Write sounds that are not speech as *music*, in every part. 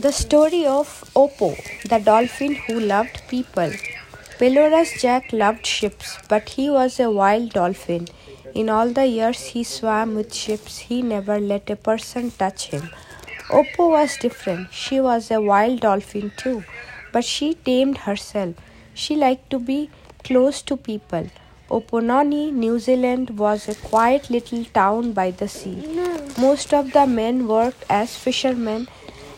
The story of Opo, the dolphin who loved people. Pelorus Jack loved ships, but he was a wild dolphin. In all the years he swam with ships, he never let a person touch him. Opo was different. She was a wild dolphin too, but she tamed herself. She liked to be close to people. Opononi, New Zealand was a quiet little town by the sea. Most of the men worked as fishermen.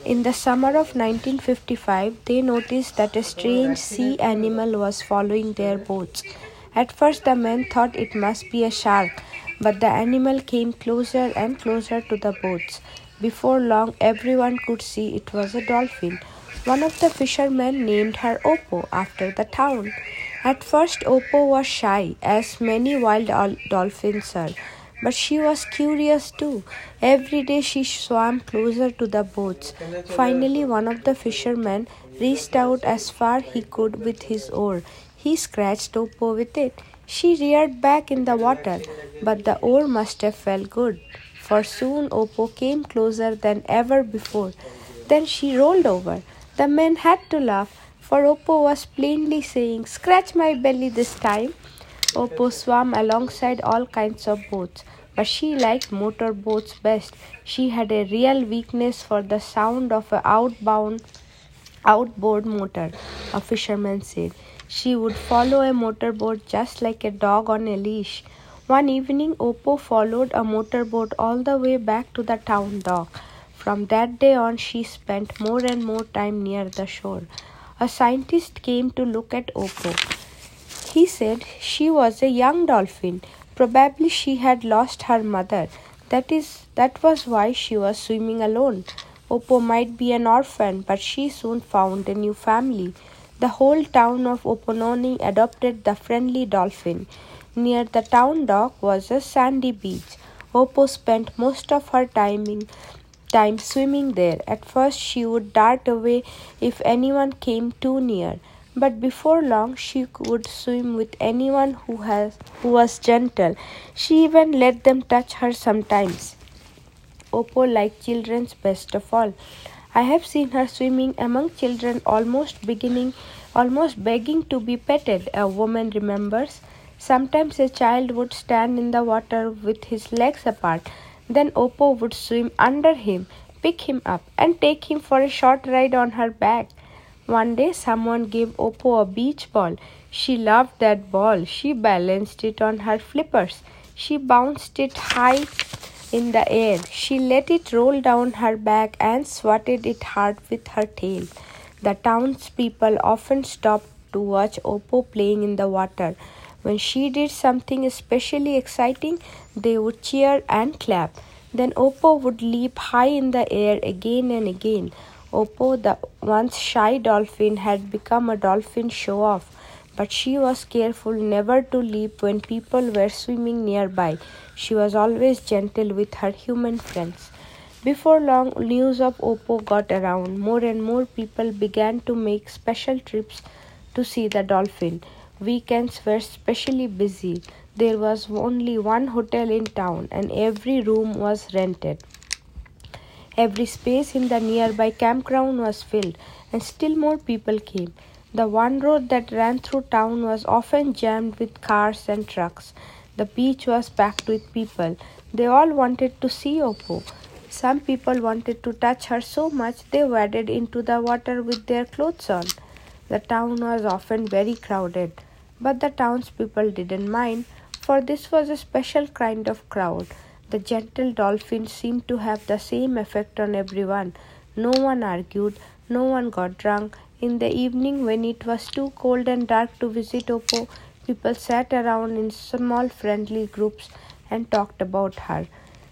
In the summer of 1955, they noticed that a strange sea animal was following their boats. At first, the men thought it must be a shark, but the animal came closer and closer to the boats. Before long, everyone could see it was a dolphin. One of the fishermen named her Opo after the town. At first, Opo was shy, as many wild dolphins are, but she was curious too. Every day she swam closer to the boats. Finally, one of the fishermen reached out as far he could with his oar. He scratched Opo with it. She reared back in the water, but the oar must have felt good, for soon Opo came closer than ever before. Then she rolled over. The men had to laugh for Opo was plainly saying, Scratch my belly this time. Opo swam alongside all kinds of boats, but she liked motor boats best. She had a real weakness for the sound of an outbound outboard motor, a fisherman said. She would follow a motorboat just like a dog on a leash. One evening, Opo followed a motorboat all the way back to the town dock. From that day on, she spent more and more time near the shore a scientist came to look at Opo. He said she was a young dolphin. Probably she had lost her mother. That is that was why she was swimming alone. Opo might be an orphan, but she soon found a new family. The whole town of Opononi adopted the friendly dolphin. Near the town dock was a sandy beach. Opo spent most of her time in time swimming there. At first, she would dart away if anyone came too near, but before long, she would swim with anyone who, has, who was gentle. She even let them touch her sometimes. Opo liked children's best of all. I have seen her swimming among children almost beginning almost begging to be petted, a woman remembers. Sometimes a child would stand in the water with his legs apart then Opo would swim under him, pick him up, and take him for a short ride on her back. One day, someone gave Opo a beach ball. She loved that ball. She balanced it on her flippers. She bounced it high in the air. She let it roll down her back and swatted it hard with her tail. The townspeople often stopped to watch Opo playing in the water. When she did something especially exciting, they would cheer and clap. Then Opo would leap high in the air again and again. Opo, the once shy dolphin, had become a dolphin show off, but she was careful never to leap when people were swimming nearby. She was always gentle with her human friends. Before long, news of Opo got around. More and more people began to make special trips to see the dolphin. Weekends were specially busy. There was only one hotel in town, and every room was rented. Every space in the nearby campground was filled, and still more people came. The one road that ran through town was often jammed with cars and trucks. The beach was packed with people. They all wanted to see Opo. Some people wanted to touch her so much they waded into the water with their clothes on. The town was often very crowded. But the townspeople didn't mind, for this was a special kind of crowd. The gentle dolphin seemed to have the same effect on everyone. No one argued, no one got drunk. In the evening, when it was too cold and dark to visit Opo, people sat around in small friendly groups and talked about her.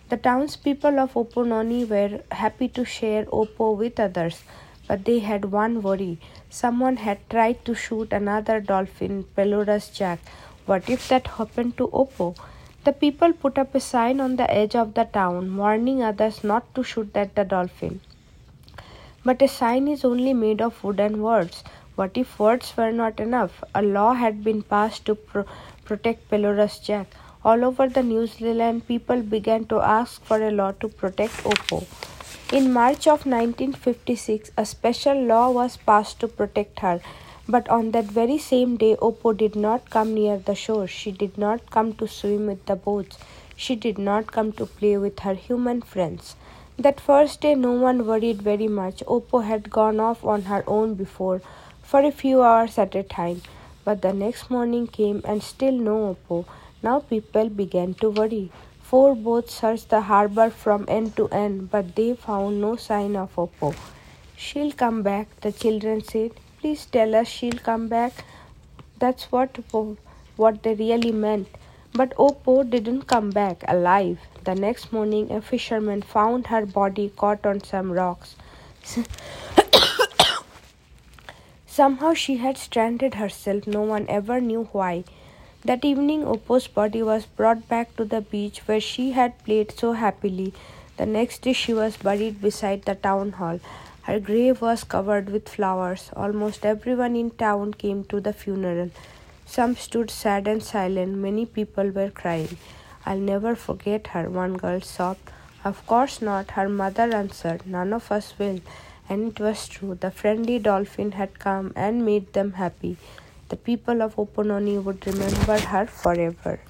The townspeople of Opononi were happy to share Opo with others. But they had one worry. Someone had tried to shoot another dolphin, Pelorus jack. What if that happened to Opo? The people put up a sign on the edge of the town warning others not to shoot at the dolphin. But a sign is only made of wooden words. What if words were not enough? A law had been passed to pro- protect Pelorus jack. All over the New Zealand, people began to ask for a law to protect Opo. In March of 1956, a special law was passed to protect her. But on that very same day, Opo did not come near the shore. She did not come to swim with the boats. She did not come to play with her human friends. That first day, no one worried very much. Opo had gone off on her own before, for a few hours at a time. But the next morning came and still no Opo. Now people began to worry. Four boats searched the harbor from end to end, but they found no sign of Oppo. She'll come back, the children said. Please tell us she'll come back. That's what, what they really meant. But Opo didn't come back alive. The next morning, a fisherman found her body caught on some rocks. *coughs* Somehow she had stranded herself, no one ever knew why. That evening, Opo's body was brought back to the beach where she had played so happily. The next day, she was buried beside the town hall. Her grave was covered with flowers. Almost everyone in town came to the funeral. Some stood sad and silent. Many people were crying. I'll never forget her, one girl sobbed. Of course not, her mother answered. None of us will. And it was true. The friendly dolphin had come and made them happy. The people of Opononi would remember her forever.